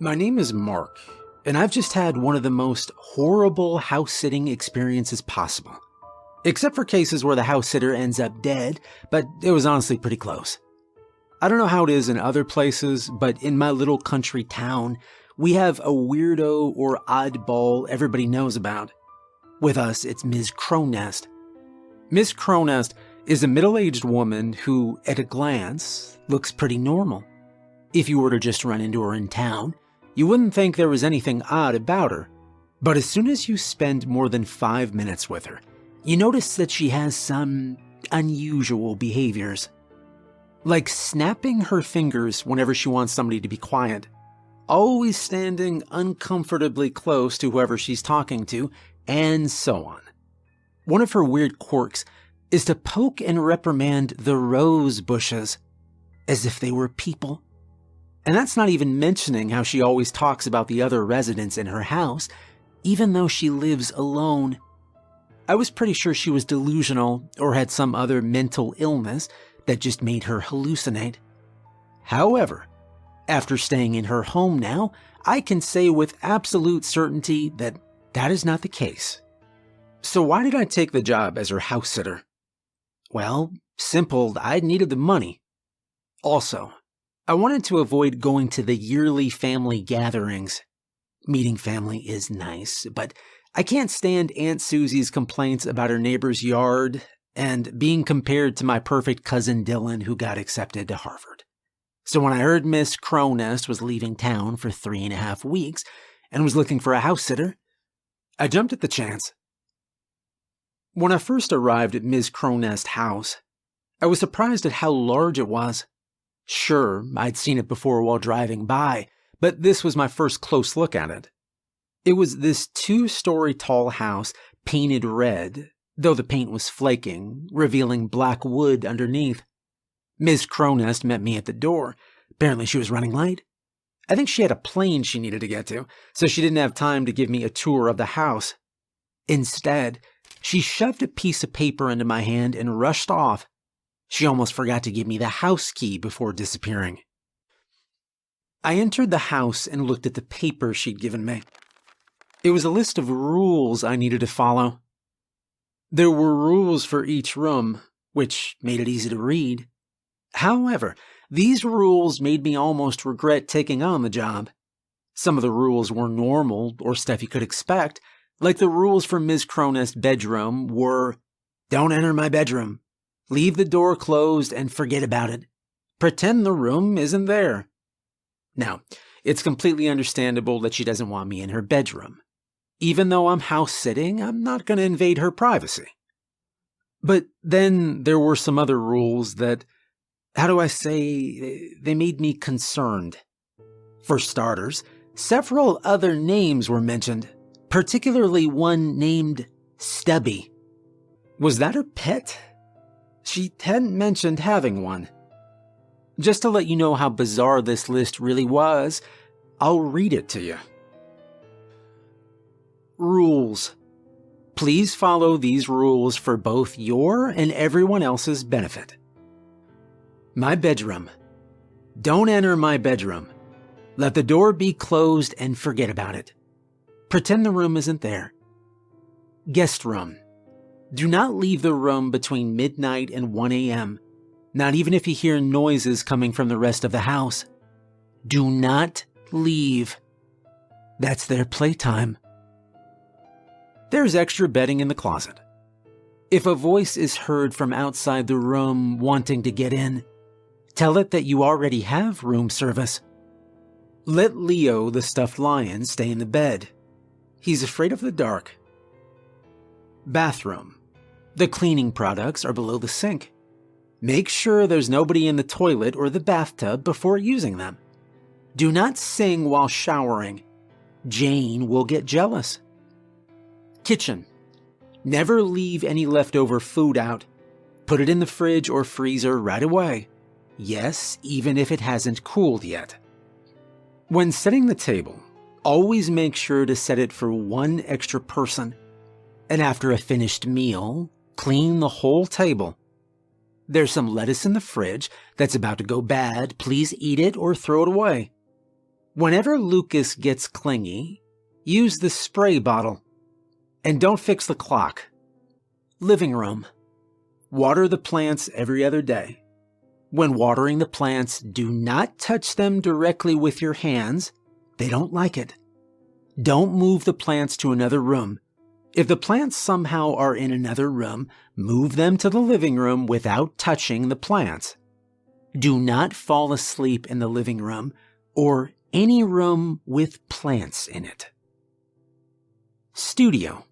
My name is Mark, and I've just had one of the most horrible house sitting experiences possible. Except for cases where the house sitter ends up dead, but it was honestly pretty close. I don't know how it is in other places, but in my little country town, we have a weirdo or oddball everybody knows about. With us, it's Ms. Cronest. Miss Cronest is a middle aged woman who, at a glance, looks pretty normal. If you were to just run into her in town, you wouldn't think there was anything odd about her. But as soon as you spend more than five minutes with her, you notice that she has some unusual behaviors. Like snapping her fingers whenever she wants somebody to be quiet, always standing uncomfortably close to whoever she's talking to, and so on. One of her weird quirks is to poke and reprimand the rose bushes as if they were people. And that's not even mentioning how she always talks about the other residents in her house, even though she lives alone. I was pretty sure she was delusional or had some other mental illness that just made her hallucinate. However, after staying in her home now, I can say with absolute certainty that that is not the case. So, why did I take the job as her house sitter? Well, simple, I needed the money. Also, I wanted to avoid going to the yearly family gatherings. Meeting family is nice, but I can't stand Aunt Susie's complaints about her neighbor's yard and being compared to my perfect cousin Dylan who got accepted to Harvard. So when I heard Miss Cronest was leaving town for three and a half weeks and was looking for a house sitter, I jumped at the chance. When I first arrived at Miss Cronest's house, I was surprised at how large it was. Sure, I'd seen it before while driving by, but this was my first close look at it. It was this two story tall house painted red, though the paint was flaking, revealing black wood underneath. Miss Cronest met me at the door. Apparently, she was running late. I think she had a plane she needed to get to, so she didn't have time to give me a tour of the house. Instead, she shoved a piece of paper into my hand and rushed off, she almost forgot to give me the house key before disappearing. I entered the house and looked at the paper she'd given me. It was a list of rules I needed to follow. There were rules for each room, which made it easy to read. However, these rules made me almost regret taking on the job. Some of the rules were normal or stuff you could expect, like the rules for Ms. Cronest's bedroom were Don't enter my bedroom. Leave the door closed and forget about it. Pretend the room isn't there. Now, it's completely understandable that she doesn't want me in her bedroom. Even though I'm house sitting, I'm not going to invade her privacy. But then there were some other rules that, how do I say, they made me concerned. For starters, several other names were mentioned, particularly one named Stubby. Was that her pet? She hadn't mentioned having one. Just to let you know how bizarre this list really was, I'll read it to you. Rules. Please follow these rules for both your and everyone else's benefit. My bedroom. Don't enter my bedroom. Let the door be closed and forget about it. Pretend the room isn't there. Guest room. Do not leave the room between midnight and 1 a.m., not even if you hear noises coming from the rest of the house. Do not leave. That's their playtime. There's extra bedding in the closet. If a voice is heard from outside the room wanting to get in, tell it that you already have room service. Let Leo, the stuffed lion, stay in the bed. He's afraid of the dark. Bathroom. The cleaning products are below the sink. Make sure there's nobody in the toilet or the bathtub before using them. Do not sing while showering. Jane will get jealous. Kitchen. Never leave any leftover food out. Put it in the fridge or freezer right away. Yes, even if it hasn't cooled yet. When setting the table, always make sure to set it for one extra person. And after a finished meal, Clean the whole table. There's some lettuce in the fridge that's about to go bad. Please eat it or throw it away. Whenever Lucas gets clingy, use the spray bottle. And don't fix the clock. Living room. Water the plants every other day. When watering the plants, do not touch them directly with your hands. They don't like it. Don't move the plants to another room. If the plants somehow are in another room, move them to the living room without touching the plants. Do not fall asleep in the living room or any room with plants in it. Studio.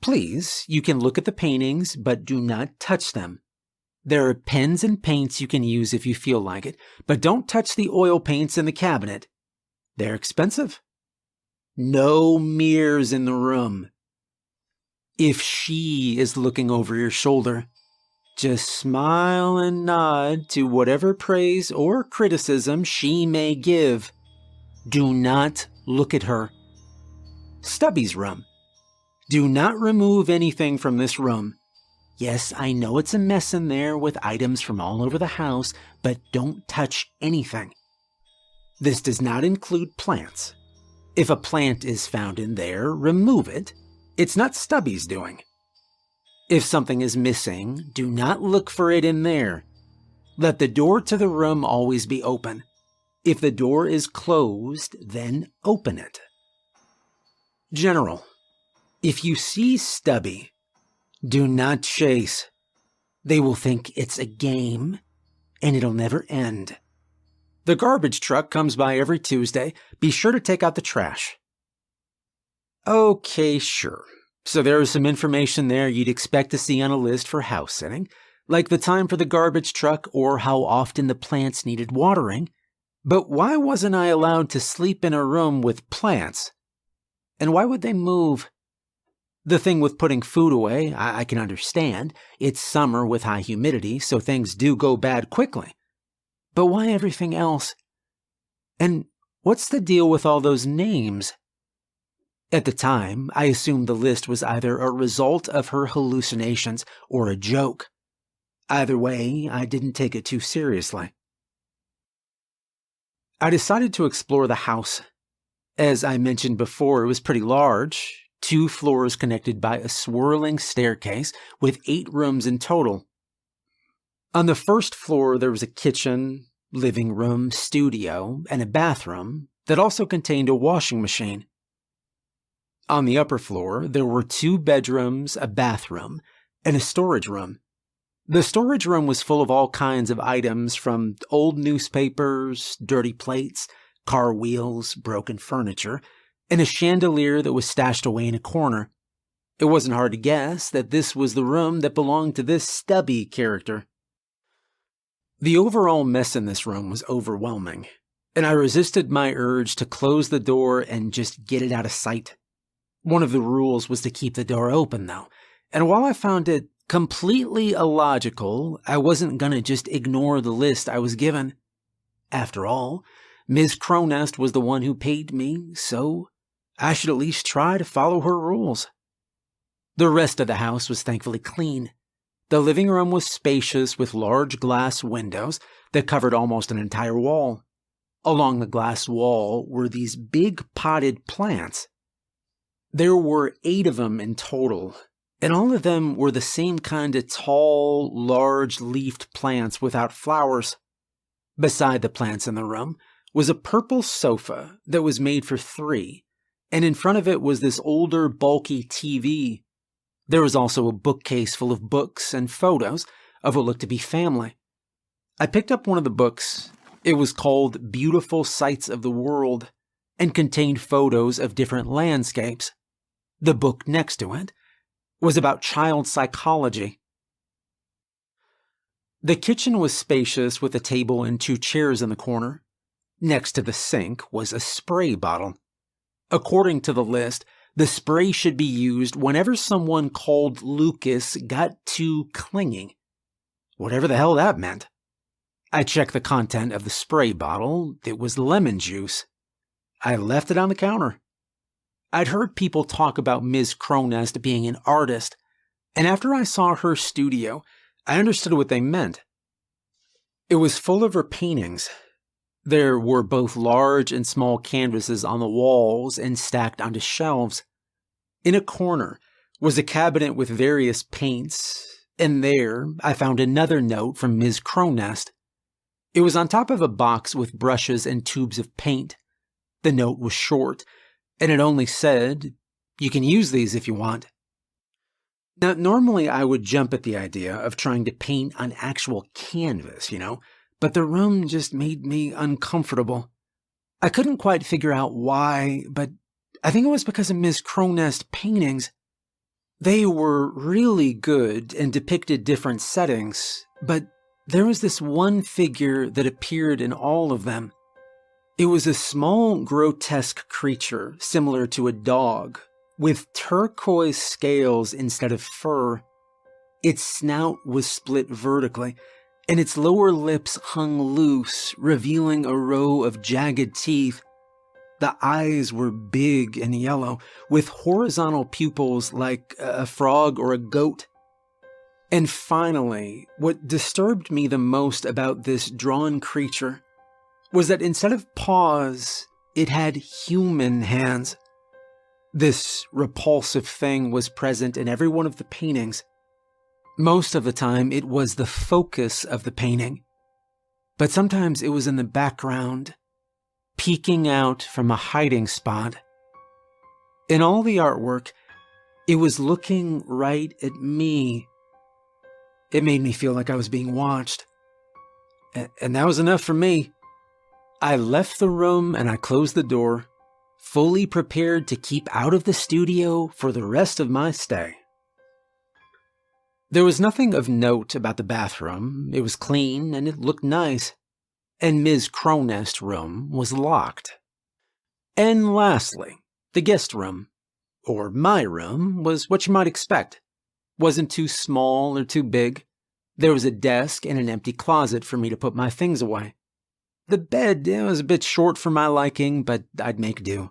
Please, you can look at the paintings, but do not touch them. There are pens and paints you can use if you feel like it, but don't touch the oil paints in the cabinet. They're expensive. No mirrors in the room. If she is looking over your shoulder, just smile and nod to whatever praise or criticism she may give. Do not look at her. Stubby's room. Do not remove anything from this room. Yes, I know it's a mess in there with items from all over the house, but don't touch anything. This does not include plants. If a plant is found in there, remove it. It's not Stubby's doing. If something is missing, do not look for it in there. Let the door to the room always be open. If the door is closed, then open it. General, if you see Stubby, do not chase. They will think it's a game, and it'll never end. The garbage truck comes by every Tuesday. Be sure to take out the trash. Okay, sure. So there is some information there you'd expect to see on a list for house sitting, like the time for the garbage truck or how often the plants needed watering. But why wasn't I allowed to sleep in a room with plants? And why would they move? The thing with putting food away, I, I can understand. It's summer with high humidity, so things do go bad quickly. But why everything else? And what's the deal with all those names? At the time, I assumed the list was either a result of her hallucinations or a joke. Either way, I didn't take it too seriously. I decided to explore the house. As I mentioned before, it was pretty large, two floors connected by a swirling staircase with eight rooms in total. On the first floor, there was a kitchen, living room, studio, and a bathroom that also contained a washing machine. On the upper floor, there were two bedrooms, a bathroom, and a storage room. The storage room was full of all kinds of items from old newspapers, dirty plates, car wheels, broken furniture, and a chandelier that was stashed away in a corner. It wasn't hard to guess that this was the room that belonged to this stubby character. The overall mess in this room was overwhelming, and I resisted my urge to close the door and just get it out of sight. One of the rules was to keep the door open, though, and while I found it completely illogical, I wasn't gonna just ignore the list I was given. After all, Ms. Cronest was the one who paid me, so I should at least try to follow her rules. The rest of the house was thankfully clean. The living room was spacious with large glass windows that covered almost an entire wall. Along the glass wall were these big potted plants there were eight of them in total, and all of them were the same kind of tall, large leafed plants without flowers. Beside the plants in the room was a purple sofa that was made for three, and in front of it was this older, bulky TV. There was also a bookcase full of books and photos of what looked to be family. I picked up one of the books. It was called Beautiful Sights of the World and contained photos of different landscapes. The book next to it was about child psychology. The kitchen was spacious with a table and two chairs in the corner. Next to the sink was a spray bottle. According to the list, the spray should be used whenever someone called Lucas got too clinging. Whatever the hell that meant. I checked the content of the spray bottle. It was lemon juice. I left it on the counter. I'd heard people talk about Ms. Cronest being an artist, and after I saw her studio, I understood what they meant. It was full of her paintings. There were both large and small canvases on the walls and stacked onto shelves. In a corner was a cabinet with various paints, and there I found another note from Ms. Cronest. It was on top of a box with brushes and tubes of paint. The note was short, and it only said, You can use these if you want. Now, normally I would jump at the idea of trying to paint on actual canvas, you know, but the room just made me uncomfortable. I couldn't quite figure out why, but I think it was because of Ms. Cronest paintings. They were really good and depicted different settings, but there was this one figure that appeared in all of them. It was a small, grotesque creature similar to a dog with turquoise scales instead of fur. Its snout was split vertically, and its lower lips hung loose, revealing a row of jagged teeth. The eyes were big and yellow, with horizontal pupils like a frog or a goat. And finally, what disturbed me the most about this drawn creature was that instead of paws, it had human hands. This repulsive thing was present in every one of the paintings. Most of the time, it was the focus of the painting, but sometimes it was in the background, peeking out from a hiding spot. In all the artwork, it was looking right at me. It made me feel like I was being watched. And that was enough for me. I left the room and I closed the door fully prepared to keep out of the studio for the rest of my stay. There was nothing of note about the bathroom. It was clean and it looked nice. And Ms. Cronest's room was locked. And lastly, the guest room, or my room, was what you might expect. Wasn't too small or too big. There was a desk and an empty closet for me to put my things away. The bed it was a bit short for my liking, but I'd make do.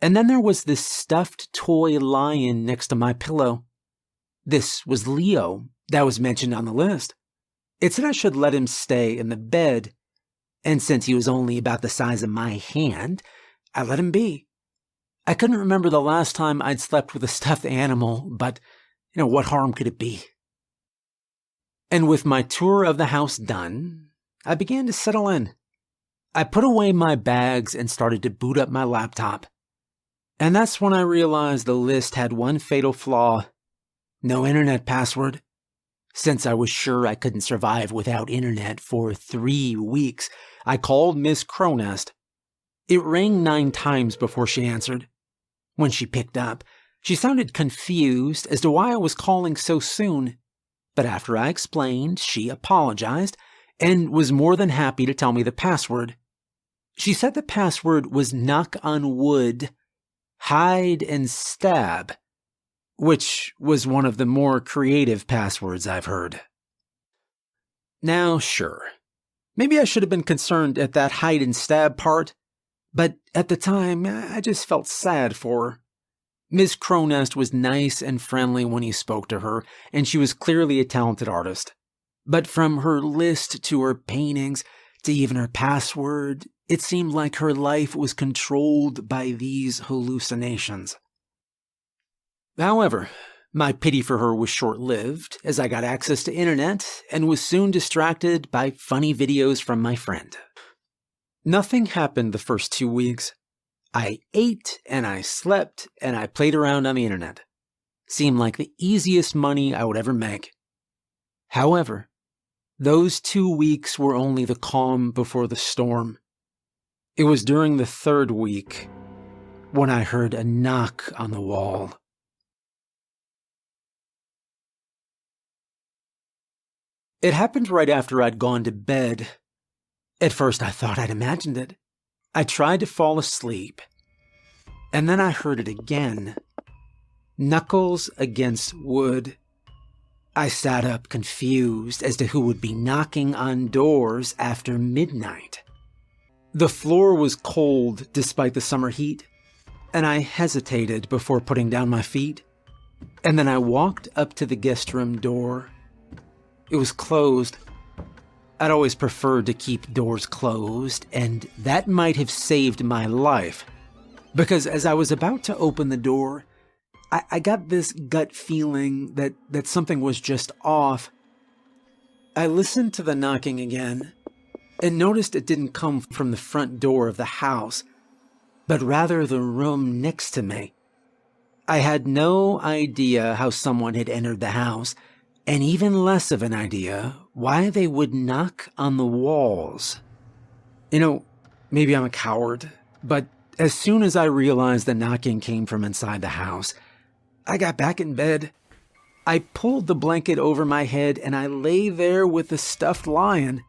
And then there was this stuffed toy lion next to my pillow. This was Leo, that was mentioned on the list. It said I should let him stay in the bed, and since he was only about the size of my hand, I let him be. I couldn't remember the last time I'd slept with a stuffed animal, but, you know, what harm could it be? And with my tour of the house done, I began to settle in. I put away my bags and started to boot up my laptop. And that's when I realized the list had one fatal flaw no internet password. Since I was sure I couldn't survive without internet for three weeks, I called Miss Cronest. It rang nine times before she answered. When she picked up, she sounded confused as to why I was calling so soon. But after I explained, she apologized and was more than happy to tell me the password. She said the password was knock on wood hide and stab, which was one of the more creative passwords I've heard. Now, sure, maybe I should have been concerned at that hide and stab part, but at the time, I just felt sad for her. Miss Cronest was nice and friendly when he spoke to her, and she was clearly a talented artist. But from her list to her paintings to even her password, it seemed like her life was controlled by these hallucinations. However, my pity for her was short lived as I got access to internet and was soon distracted by funny videos from my friend. Nothing happened the first two weeks. I ate and I slept and I played around on the internet. Seemed like the easiest money I would ever make. However, those two weeks were only the calm before the storm. It was during the third week when I heard a knock on the wall. It happened right after I'd gone to bed. At first, I thought I'd imagined it. I tried to fall asleep, and then I heard it again. Knuckles against wood. I sat up confused as to who would be knocking on doors after midnight. The floor was cold despite the summer heat, and I hesitated before putting down my feet. And then I walked up to the guest room door. It was closed. I'd always preferred to keep doors closed, and that might have saved my life. Because as I was about to open the door, I, I got this gut feeling that, that something was just off. I listened to the knocking again and noticed it didn't come from the front door of the house, but rather the room next to me. I had no idea how someone had entered the house, and even less of an idea why they would knock on the walls. You know, maybe I'm a coward, but as soon as I realized the knocking came from inside the house, I got back in bed. I pulled the blanket over my head and I lay there with the stuffed lion.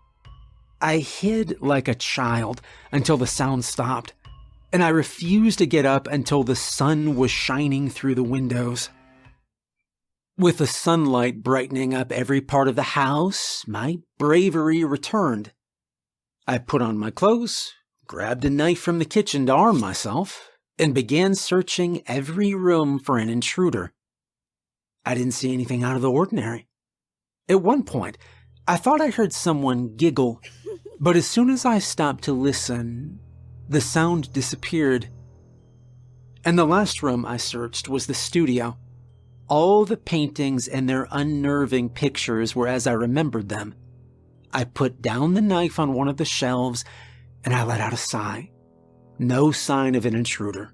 I hid like a child until the sound stopped and I refused to get up until the sun was shining through the windows. With the sunlight brightening up every part of the house, my bravery returned. I put on my clothes, grabbed a knife from the kitchen to arm myself, and began searching every room for an intruder. I didn't see anything out of the ordinary. At one point, I thought I heard someone giggle, but as soon as I stopped to listen, the sound disappeared. And the last room I searched was the studio. All the paintings and their unnerving pictures were as I remembered them. I put down the knife on one of the shelves and I let out a sigh. No sign of an intruder.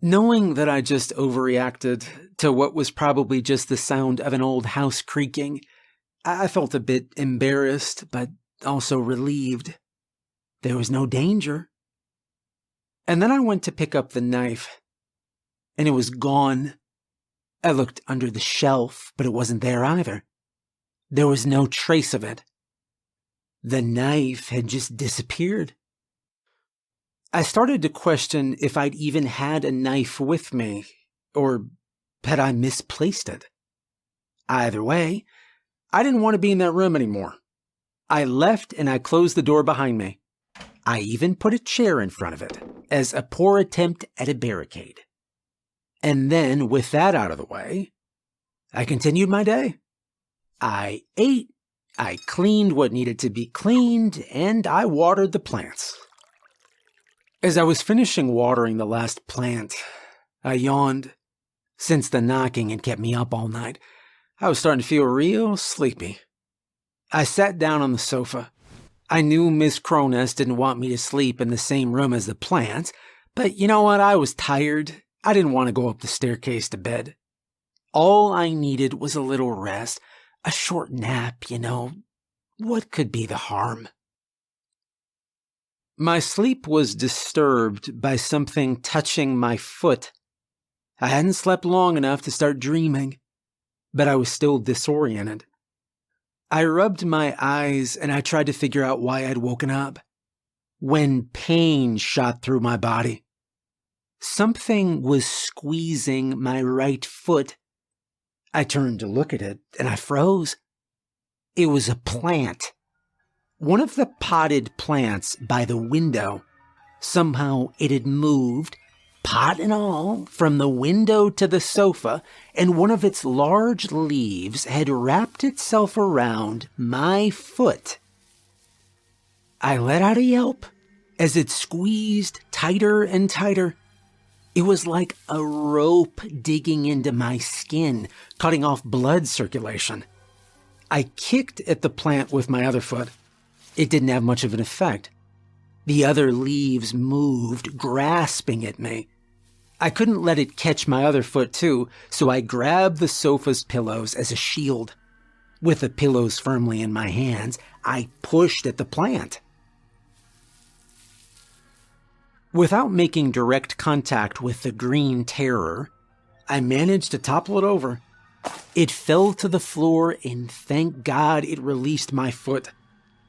Knowing that I just overreacted to what was probably just the sound of an old house creaking, I felt a bit embarrassed, but also relieved. There was no danger. And then I went to pick up the knife, and it was gone. I looked under the shelf, but it wasn't there either. There was no trace of it. The knife had just disappeared. I started to question if I'd even had a knife with me, or had I misplaced it. Either way, I didn't want to be in that room anymore. I left and I closed the door behind me. I even put a chair in front of it as a poor attempt at a barricade. And then, with that out of the way, I continued my day. I ate, I cleaned what needed to be cleaned, and I watered the plants. As I was finishing watering the last plant, I yawned. Since the knocking had kept me up all night, I was starting to feel real sleepy. I sat down on the sofa I knew Miss Cronest didn't want me to sleep in the same room as the plants, but you know what? I was tired. I didn't want to go up the staircase to bed. All I needed was a little rest, a short nap, you know. What could be the harm? My sleep was disturbed by something touching my foot. I hadn't slept long enough to start dreaming, but I was still disoriented. I rubbed my eyes and I tried to figure out why I'd woken up. When pain shot through my body. Something was squeezing my right foot. I turned to look at it and I froze. It was a plant. One of the potted plants by the window. Somehow it had moved pot and all, from the window to the sofa, and one of its large leaves had wrapped itself around my foot. I let out a yelp as it squeezed tighter and tighter. It was like a rope digging into my skin, cutting off blood circulation. I kicked at the plant with my other foot. It didn't have much of an effect. The other leaves moved, grasping at me. I couldn't let it catch my other foot too, so I grabbed the sofa's pillows as a shield. With the pillows firmly in my hands, I pushed at the plant. Without making direct contact with the green terror, I managed to topple it over. It fell to the floor, and thank God it released my foot.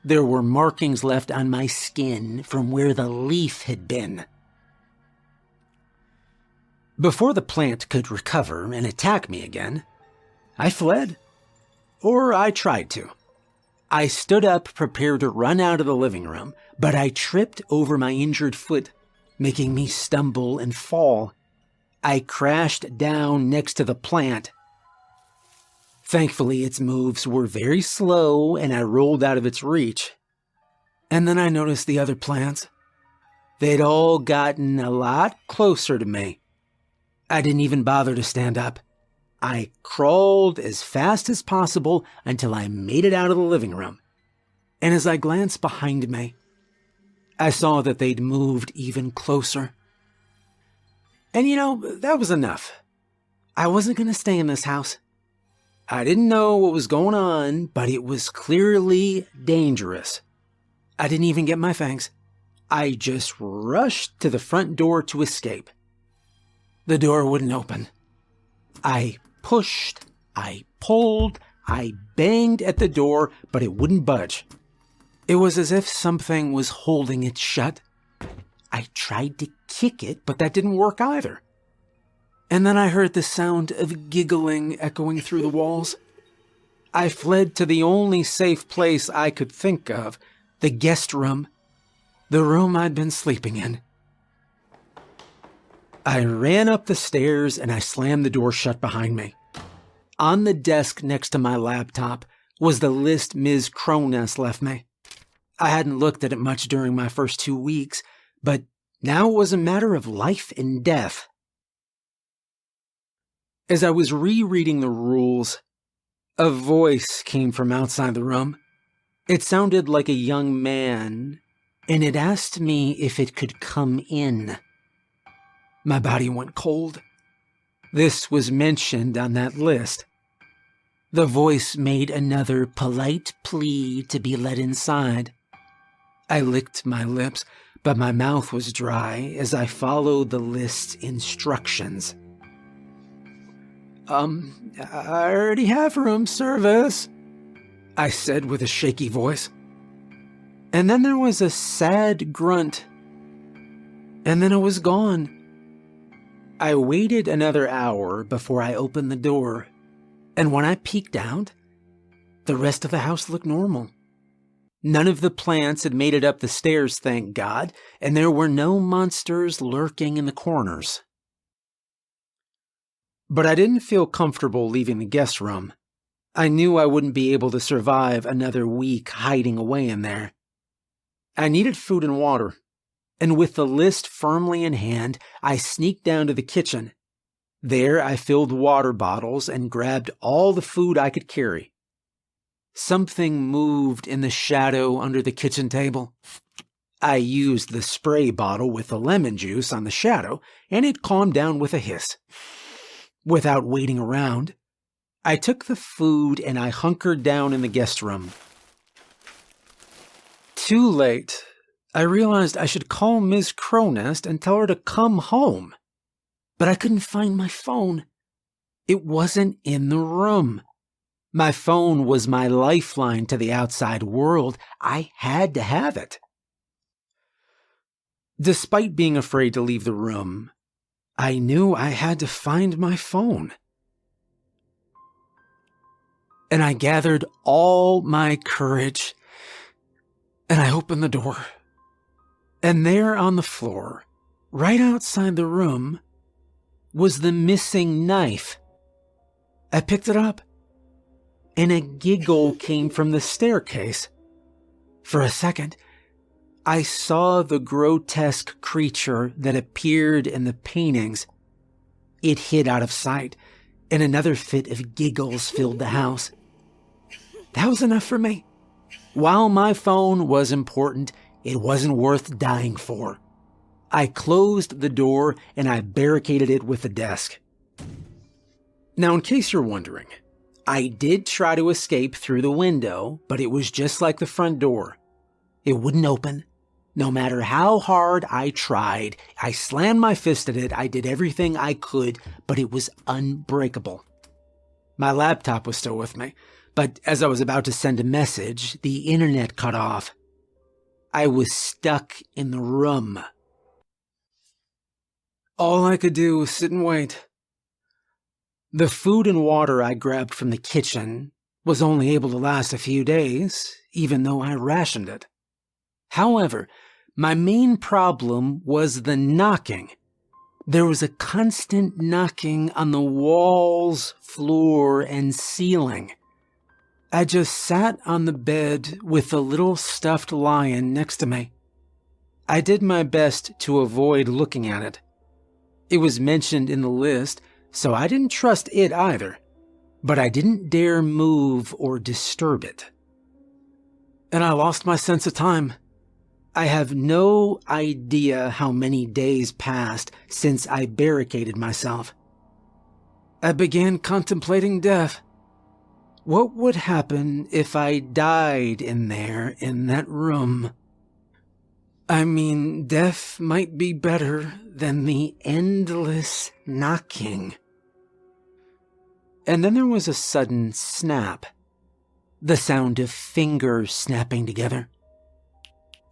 There were markings left on my skin from where the leaf had been. Before the plant could recover and attack me again, I fled. Or I tried to. I stood up, prepared to run out of the living room, but I tripped over my injured foot, making me stumble and fall. I crashed down next to the plant. Thankfully, its moves were very slow and I rolled out of its reach. And then I noticed the other plants. They'd all gotten a lot closer to me. I didn't even bother to stand up. I crawled as fast as possible until I made it out of the living room. And as I glanced behind me, I saw that they'd moved even closer. And you know, that was enough. I wasn't going to stay in this house. I didn't know what was going on, but it was clearly dangerous. I didn't even get my fangs. I just rushed to the front door to escape. The door wouldn't open. I pushed, I pulled, I banged at the door, but it wouldn't budge. It was as if something was holding it shut. I tried to kick it, but that didn't work either. And then I heard the sound of giggling echoing through the walls. I fled to the only safe place I could think of the guest room, the room I'd been sleeping in. I ran up the stairs and I slammed the door shut behind me. On the desk next to my laptop was the list Ms. Cronest left me. I hadn't looked at it much during my first two weeks, but now it was a matter of life and death. As I was rereading the rules, a voice came from outside the room. It sounded like a young man, and it asked me if it could come in. My body went cold. This was mentioned on that list. The voice made another polite plea to be let inside. I licked my lips, but my mouth was dry as I followed the list's instructions. Um, I already have room service, I said with a shaky voice. And then there was a sad grunt. And then it was gone. I waited another hour before I opened the door, and when I peeked out, the rest of the house looked normal. None of the plants had made it up the stairs, thank God, and there were no monsters lurking in the corners. But I didn't feel comfortable leaving the guest room. I knew I wouldn't be able to survive another week hiding away in there. I needed food and water, and with the list firmly in hand, I sneaked down to the kitchen. There I filled water bottles and grabbed all the food I could carry. Something moved in the shadow under the kitchen table. I used the spray bottle with the lemon juice on the shadow, and it calmed down with a hiss. Without waiting around, I took the food and I hunkered down in the guest room. Too late. I realized I should call Ms. Cronest and tell her to come home. But I couldn't find my phone. It wasn't in the room. My phone was my lifeline to the outside world. I had to have it. Despite being afraid to leave the room, I knew I had to find my phone. And I gathered all my courage and I opened the door. And there on the floor, right outside the room, was the missing knife. I picked it up, and a giggle came from the staircase. For a second, I saw the grotesque creature that appeared in the paintings. It hid out of sight, and another fit of giggles filled the house. That was enough for me. While my phone was important, it wasn't worth dying for. I closed the door and I barricaded it with a desk. Now, in case you're wondering, I did try to escape through the window, but it was just like the front door. It wouldn't open, no matter how hard I tried, I slammed my fist at it, I did everything I could, but it was unbreakable. My laptop was still with me, but as I was about to send a message, the internet cut off. I was stuck in the room. All I could do was sit and wait. The food and water I grabbed from the kitchen was only able to last a few days, even though I rationed it. However, my main problem was the knocking. There was a constant knocking on the walls, floor, and ceiling. I just sat on the bed with the little stuffed lion next to me. I did my best to avoid looking at it. It was mentioned in the list, so I didn't trust it either, but I didn't dare move or disturb it. And I lost my sense of time. I have no idea how many days passed since I barricaded myself. I began contemplating death. What would happen if I died in there in that room? I mean, death might be better than the endless knocking. And then there was a sudden snap, the sound of fingers snapping together.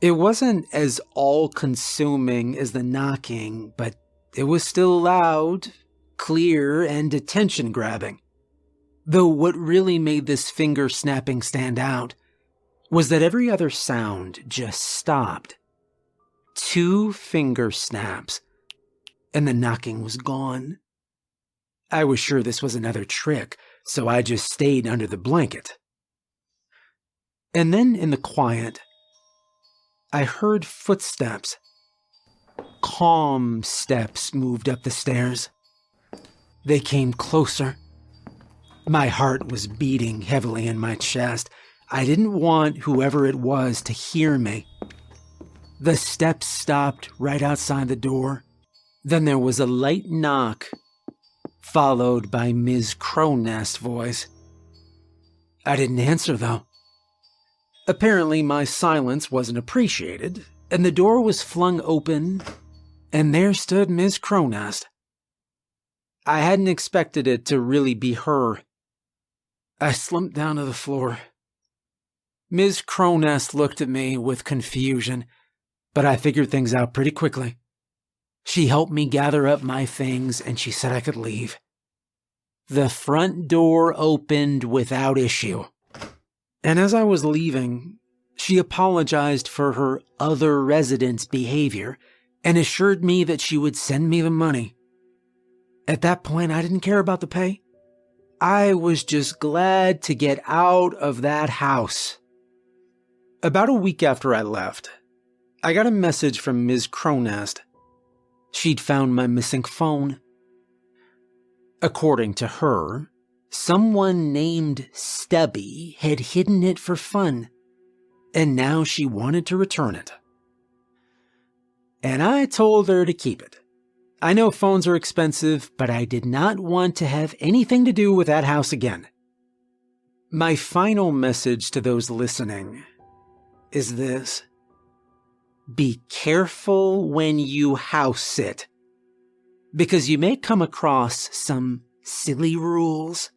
It wasn't as all consuming as the knocking, but it was still loud, clear, and attention grabbing. Though what really made this finger snapping stand out was that every other sound just stopped. Two finger snaps, and the knocking was gone. I was sure this was another trick, so I just stayed under the blanket. And then in the quiet, I heard footsteps. Calm steps moved up the stairs. They came closer. My heart was beating heavily in my chest. I didn't want whoever it was to hear me. The steps stopped right outside the door. Then there was a light knock, followed by Ms. Cronest's voice. I didn't answer, though. Apparently, my silence wasn't appreciated, and the door was flung open, and there stood Miss Cronest. I hadn't expected it to really be her. I slumped down to the floor. Miss Cronest looked at me with confusion, but I figured things out pretty quickly. She helped me gather up my things and she said I could leave. The front door opened without issue. And as I was leaving, she apologized for her other residents' behavior and assured me that she would send me the money. At that point, I didn't care about the pay. I was just glad to get out of that house. About a week after I left, I got a message from Ms. Cronest. She'd found my missing phone. According to her, Someone named Stubby had hidden it for fun, and now she wanted to return it. And I told her to keep it. I know phones are expensive, but I did not want to have anything to do with that house again. My final message to those listening is this Be careful when you house sit, because you may come across some silly rules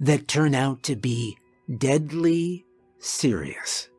that turn out to be deadly serious.